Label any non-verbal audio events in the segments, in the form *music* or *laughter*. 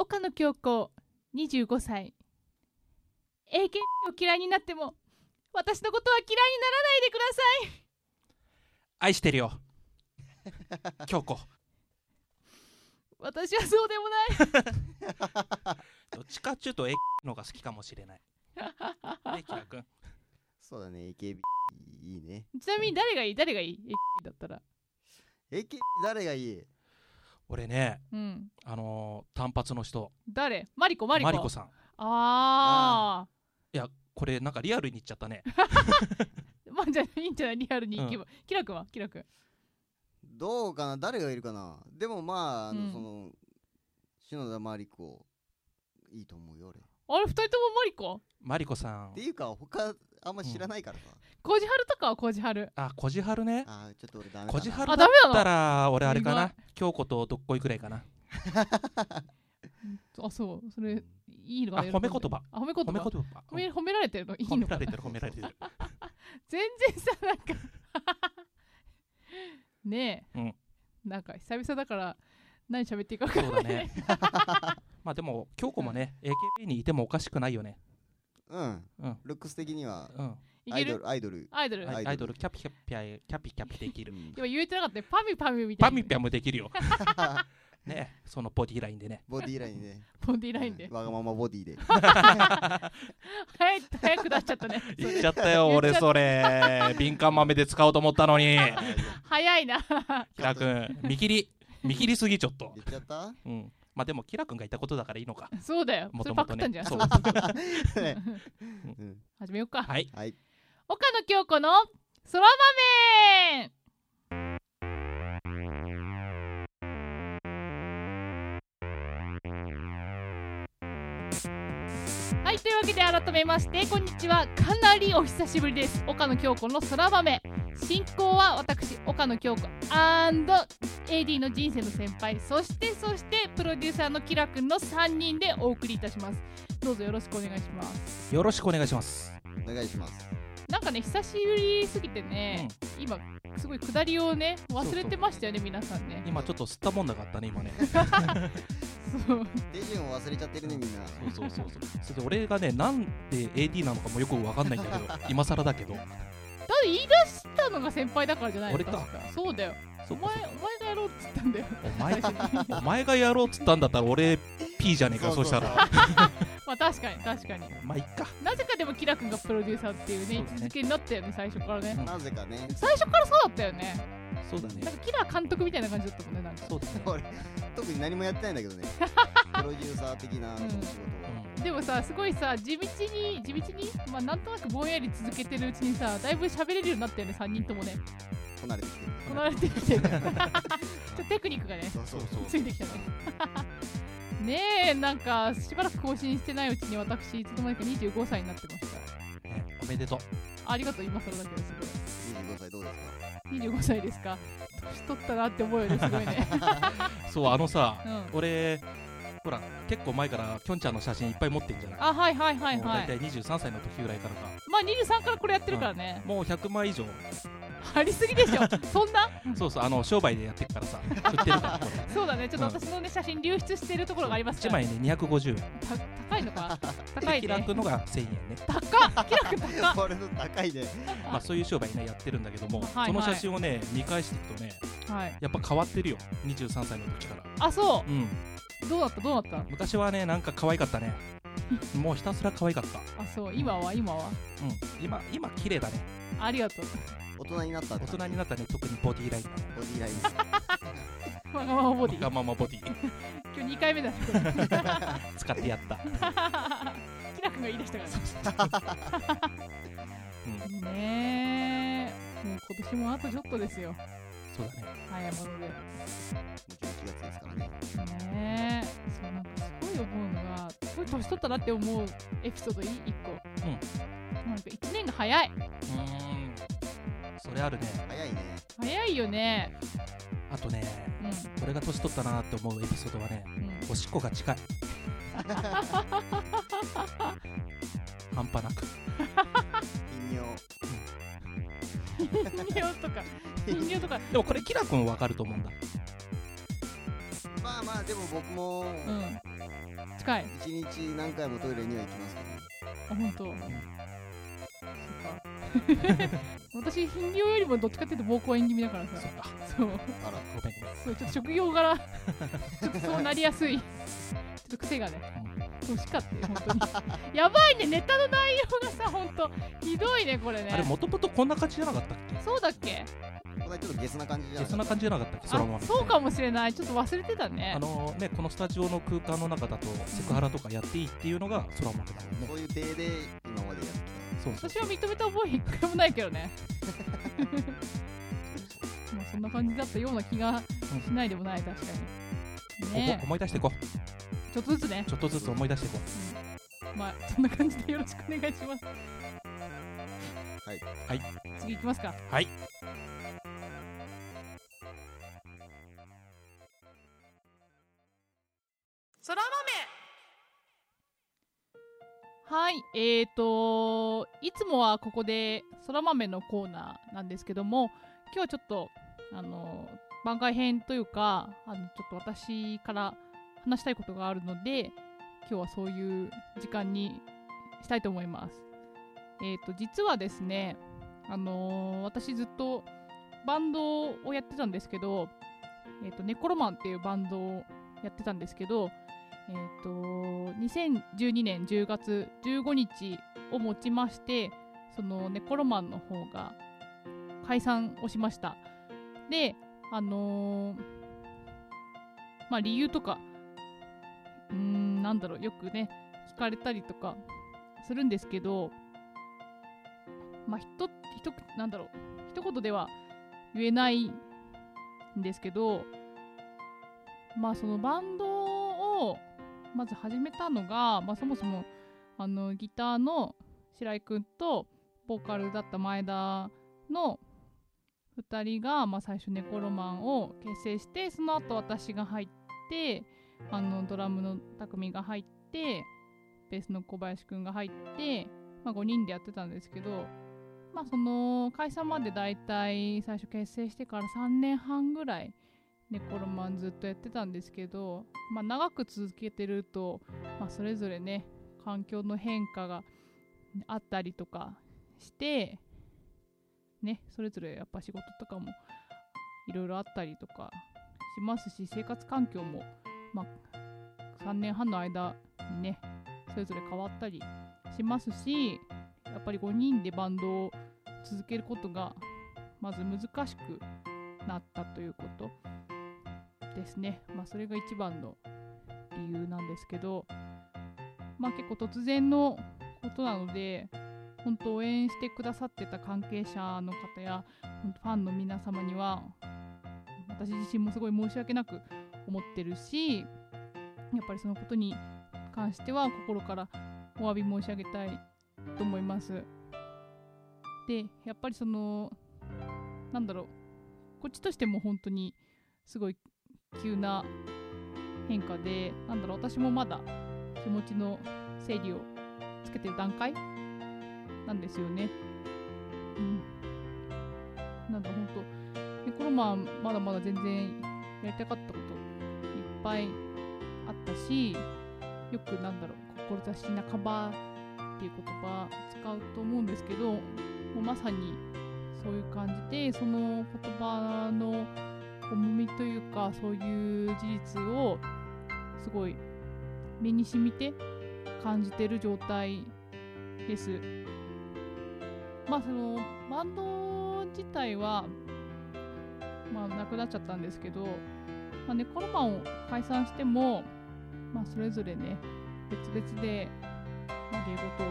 岡野京子25歳。AKB を嫌いになっても私のことは嫌いにならないでください。愛してるよ。京子。私はそうでもない。*laughs* どっちかっちゅうと A のが好きかもしれない。*laughs* ねキラ君。そうだね AKB いいね。ちなみに誰がいい？誰がいい？AKB だったら。AKB 誰がいい？俺ねうんあのー単発の人。誰？マリコマリコ。マリコさん。あいやこれなんかリアルに言っちゃったね。あ *laughs* まあじゃあいいんじゃない？リアルにいけば、キラ君は？キラ君。どうかな？誰がいるかな？でもまああの、うん。その篠田麻里子いいと思うよ俺。っあれ二人ともマリコ？マリコさん。ていうか他あんま知らないからさ、コジハルとかはコジハル。あこじはるね。あーちょっと俺ダメだな。こじはるだっあダメなの？たら俺あれか意な京子とどっこいくらいかな？*laughs* あそう。それいいのかなあ褒め言葉。あ褒め言葉？褒め言葉。褒め褒められてるの？いいの褒めれてる褒められてる。*laughs* 全然さなんか。*laughs* ねえ、うん。なんか久々だから何喋っていいか分かそうだらないね。まあでも京子もね AKB にいてもおかしくないよね。うん。うん。ルックス的には。うんいける？アイドルアイドル。アイドル、はいアイドル。キャピキャピキャピキャピできる。うん。今言えてなかったよパミュパミュみたいなパミピャもできるよ。*laughs* ね。そのボディラインでね。ボディラインねボディラインで。うん。わがままボディで。*laughs* 早い早く出しちゃったね。言っちゃったよ俺それ。敏感豆で使おうと思ったのに。早いな。キラ君見切り見切りすぎちょっと。言っちゃった？うん。まあでもキラ君がいたことだからいいのか。そうだよ。それパもともとクったんじゃそう。*laughs* ね。うん。始めようか。はい。はい岡野京子のそら豆。はいというわけで改めましてこんにちは。かなりお久しぶりです。岡野京子のそら豆。進行は私岡野京子 &AD の人生の先輩そしてそしてプロデューサーのキラくんの3人でお送りいたします。どうぞよろしくお願いします。よろしくお願いします。お願いしますなんかね久しぶりすぎてね、今すごい下りをね忘れてましたよね皆さんね。今ちょっと吸ったもんだかったね今ね。そう手順を忘れちゃってるねみんな。そうそうそうそう。それで俺がねなんで AD なのかもよくわかんないんだけど *laughs* 今更だけど。だって言い出したのが先輩だからじゃないの。俺か。確そうだよ。お前お前がやろうっつったんだよ。お前お前がやろうっつったんだったら俺 P じゃねえかそしたらまあ確かに確かに。まあいっか。なぜかでもキラ君がプロデューサーっていうね位置づけになったよね最初からね。うん。なぜかね。最初からそうだったよね。そうだね。なんかキラ監督みたいな感じだったもんね。なんかそうだね。俺特に何もやってないんだけどね。*laughs* プロデューサー的な。仕事をでもさすごいさ地道に地道にまあなんとなくぼんやり続けてるうちにさだいぶ喋れるようになったよね3人ともね。こなれてきてる。こなれてきてる。*laughs* ちょっとテクニックがねそうそうそう。ついてきたねねえなんかしばらく更新してないうちに私いつの間にか25歳になってましたねおめでとう。ありがとう今更だけどす25歳どうですか？ごい25歳ですか？年取ったなって思うよねすごいね。*laughs* そうあのさうん。俺ほら結構前からきょんちゃんの写真いっぱい持ってんじゃない。あはいはいはいはい。もう大体23歳の時ぐらいからか。まあ23からこれやってるからね、もう100枚以上ありすぎでしょ。そんな？そうそうあの商売でやってるからさ。*laughs* 売ってるから。これそうだね。ちょっと私のね写真流出してるところがありますか1ら枚ね250円。た高いのか？高いでキねラ君のが1000円ね。高っ！キラ君高っ！*laughs* 俺の高いでまあそういう商売ねやってるんだけども、はいその写真をね見返していくとねはい。やっぱ変わってるよ。23歳の時から。あそう。ん。うどうなった？どうなった？昔はねなんか可愛かったねもうひたすら可愛かった。あそう。今は？今は？うん。今今綺麗だね。ありがとう。大人になった大人になったね。特にボディラインボディライン。わがままボディ。わがままボディ。今日2回目だね。*laughs* 使ってやった、キラ君が言い出したからうん、ねえもう今年もあとちょっとですよ。そうだね。早いもので。もちろん1月ですからね。ねえそうなすごい年取ったなって思うエピソードい1個。うん。なんか1年が早い。うーん。それあるね。早いね。早いよね。あとねうん。俺が年取ったなって思うエピソードはねうん。おしっこが近い。*laughs* 半端なく。頻尿。頻尿とか。頻尿とか。でもこれキラ君わかると思うんだ。ままあまあでも僕もうん近い。一日何回もトイレには行きますけどあ本当。*laughs* そっか。私頻尿よりもどっちかっていうと膀胱炎気味だからさ。そっか。そう。あら。ごめんごめん。そうちょっと職業柄ちょっとそうなりやすい。ちょっと癖がね年かって本当に。やばいねネタの内容がさ本当。ひどいねこれね。あれもともとこんな感じじゃなかったっけ？そうだっけ？これちょっとゲスな感じじゃないえそんな感じじゃなかったっけ？空豆あそうかもしれない。ちょっと忘れてたね。あのねこのスタジオの空間の中だとセクハラとかやっていいっていうのが空豆だもんね。そういう体で今までやってそうそう私は認めた覚え一回もないけどね。*laughs* まあそんな感じだったような気がしないでもない確かに。おね。思い出していこちょっとずつね。うちょっとずつ思い出していこう。まあそんな感じでよろしくお願いします。はい。はい。次行きますか。はい。そら豆。はいえーといつもはここでそら豆のコーナーなんですけども今日はちょっとあの番外編というかあのちょっと私から話したいことがあるので今日はそういう時間にしたいと思います。えーと実はですねあの私ずっとバンドをやってたんですけどえーとネコロマンっていうバンドをやってたんですけどえー、と2012年10月15日をもちましてそのネコロマンの方が解散をしました。であのーまあ理由とかなんだろうよくね聞かれたりとかするんですけどまあひとひとなんだろう一言では言えないんですけどまあそのバンドをまず始めたのが、まあ、そもそもあのギターの白井くんとボーカルだった前田の2人が、まあ、最初ネコロマンを結成してその後私が入ってあのドラムの匠が入ってベースの小林くんが入って、まあ、5人でやってたんですけど、まあ、その解散までだいたい最初結成してから3年半ぐらいネコロマンずっとやってたんですけど、まあ、長く続けてると、まあ、それぞれね環境の変化があったりとかしてねそれぞれやっぱ仕事とかもいろいろあったりとかしますし生活環境も、まあ、3年半の間にねそれぞれ変わったりしますしやっぱり5人でバンドを続けることがまず難しくなったということですね。まあ、それが一番の理由なんですけど、まあ、結構突然のことなので、本当応援してくださってた関係者の方や、ファンの皆様には、私自身もすごい申し訳なく思ってるし、やっぱりそのことに関しては心からお詫び申し上げたいと思います。で、やっぱりその、なんだろう、こっちとしても本当にすごい急な変化でなんだろう私もまだ気持ちの整理をつけてる段階なんですよね。うん。なんだ本当コロマンまだまだ全然やりたかったことぱいあったしよくなんだろう志半ばっていう言葉使うと思うんですけどもうまさにそういう感じでその言葉の重みというかそういう事実をすごい目に染みて感じてる状態です。まあそのバンド自体はまあなくなっちゃったんですけど、まあ、ネコロマンを解散しても、まあ、それぞれね別々で、まあ、芸事を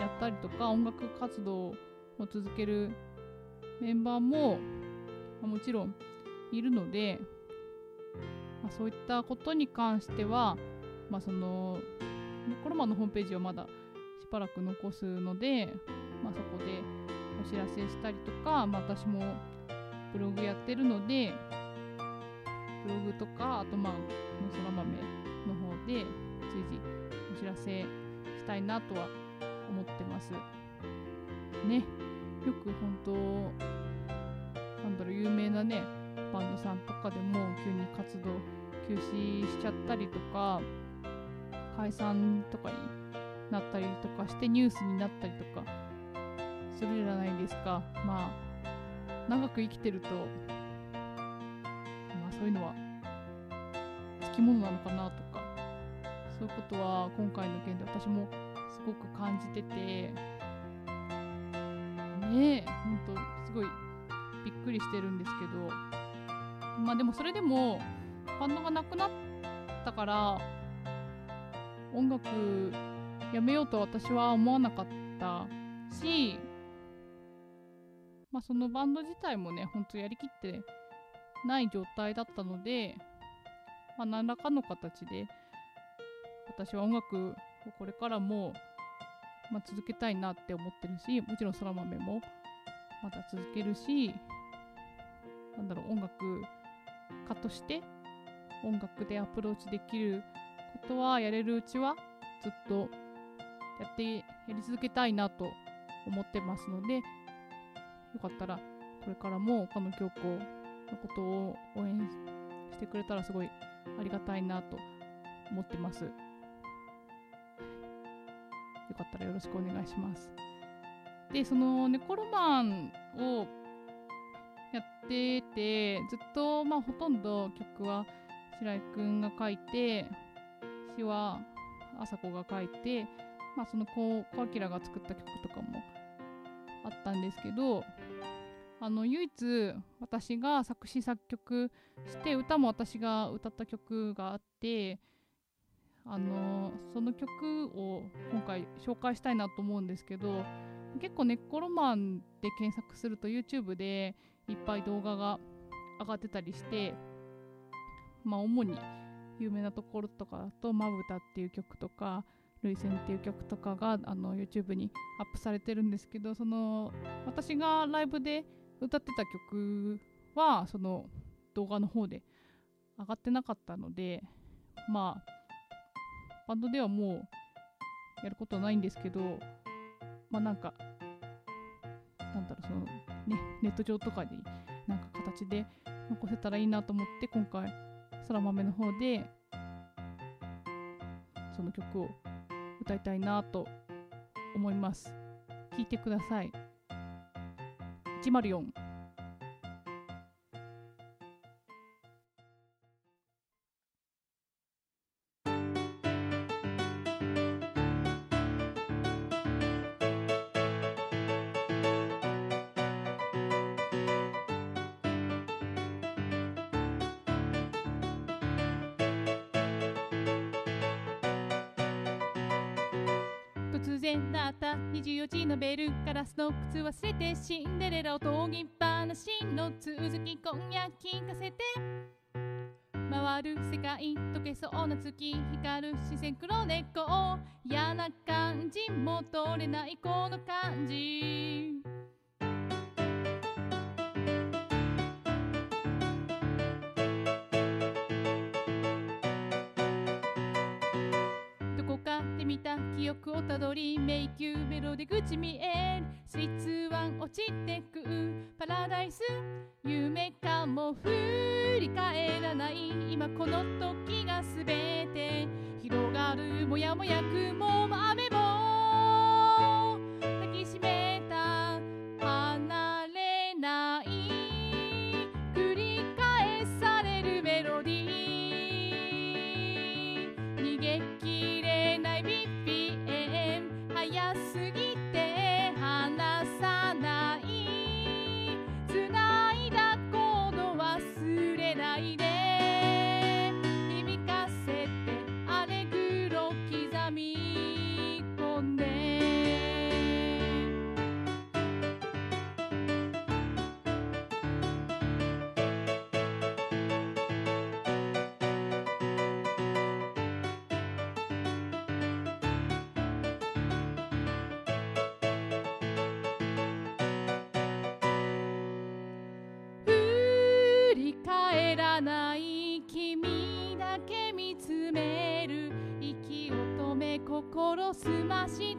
やったりとか音楽活動を続けるメンバーも、まあ、もちろんいるので、まあ、そういったことに関しては、まあ、そのコロマンのホームページをまだしばらく残すので、まあ、そこでお知らせしたりとか、まあ、私もブログやってるのでブログとかあとまあのそら豆の方で随時お知らせしたいなとは思ってます。ね。よく本当なんだろう有名なねバンドさんとかでも急に活動休止しちゃったりとか解散とかになったりとかしてニュースになったりとかするじゃないですか。まあ長く生きてるとそういうのはつきものなのかなとかそういうことは今回の件で私もすごく感じててねえほんとすごいびっくりしてるんですけど。まあでもそれでもバンドがなくなったから音楽やめようと私は思わなかったしまあそのバンド自体もねほんとやりきってない状態だったので、まあ、何らかの形で私は音楽をこれからも、まあ、続けたいなって思ってるしもちろんそら豆もまだ続けるしなんだろう音楽家として音楽でアプローチできることはやれるうちはずっとやってやり続けたいなと思ってますのでよかったらこれからも岡野京子のことを応援してくれたらすごいありがたいなと思ってます。よかったらよろしくお願いします。で、そのネコロマンをやってて、ずっと、まあ、ほとんど曲は白井くんが書いて、詩は朝子が書いて、まあ、そのココアキラが作った曲とかもあったんですけど、あの唯一私が作詞作曲して歌も私が歌った曲があってあのその曲を今回紹介したいなと思うんですけど結構「ネッコロマン」で検索すると YouTube でいっぱい動画が上がってたりしてまあ主に有名なところとかだと「まぶた」っていう曲とか「涙腺」っていう曲とかがあの YouTube にアップされてるんですけどその私がライブで歌ってた曲はその動画の方で上がってなかったのでまあバンドではもうやることはないんですけどまあなんかなんだろうそのねネット上とかになんか形で残せたらいいなと思って今回そら豆の方でその曲を歌いたいなと思います。聴いてください。104然だった24時のベルガラスの靴忘れてシンデレラを研ぎっぱなしの続き今夜聞かせて回る世界溶けそうな月光る視線黒猫嫌な感じ戻れないこの感じ記憶をたどり迷宮メロで口見えるスイツワン落ちてく。パラダイス。夢かも振り返らない。今この時がすべて。広がるもやもや雲も雨もめ心澄まして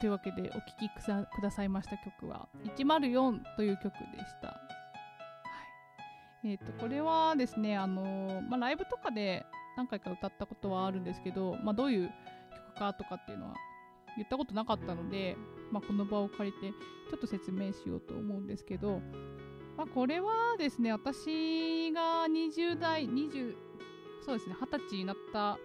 というわけでお聴きくさくださいました曲は104という曲でした。はいえー、とこれはですね、あのーまあ、ライブとかで何回か歌ったことはあるんですけど、まあ、どういう曲かとかっていうのは言ったことなかったので、まあ、この場を借りてちょっと説明しようと思うんですけど、まあ、これはですね私が20代20そうですね20歳になった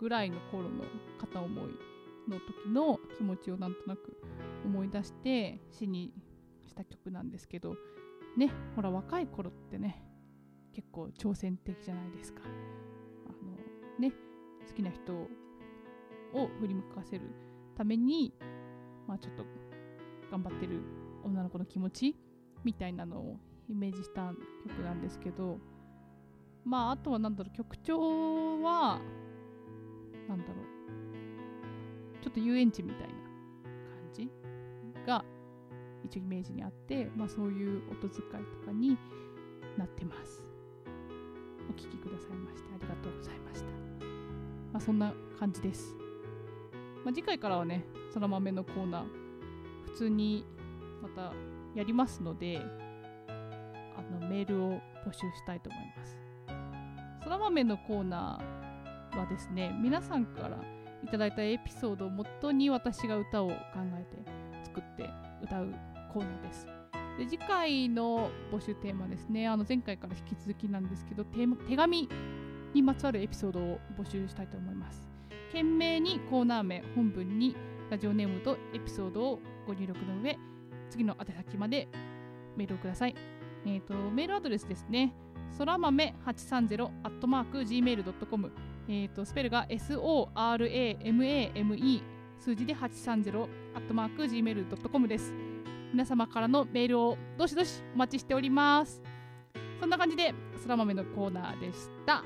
ぐらいの頃の片思いの時の気持ちをなんとなく思い出して詩にした曲なんですけどねほら若い頃ってね結構挑戦的じゃないですか。あのね好きな人を振り向かせるためにまあちょっと頑張ってる女の子の気持ちみたいなのをイメージした曲なんですけどまああとはなんだろう曲調はなんだろうょっと遊園地みたいな感じが一応イメージにあって、まあ、そういう音使いとかになってます。お聴きくださいましてありがとうございました。まあ、そんな感じです。まあ、次回からはね、そら豆のコーナー、普通にまたやりますので、あのメールを募集したいと思います。そら豆のコーナーはですね、皆さんからいただいたエピソードをもとに私が歌を考えて作って歌うコーナーです。で次回の募集テーマですねあの前回から引き続きなんですけどテーマ手紙にまつわるエピソードを募集したいと思います。懸命にコーナー名本文にラジオネームとエピソードをご入力の上次の宛先までメールをください。えー、とメールアドレスですね。そら豆830アットマーク gmail.com えー、とスペルが SORAMAME 数字で830アットマーク Gmail.com です。皆様からのメールをどしどしお待ちしております。そんな感じで、空豆のコーナーでした。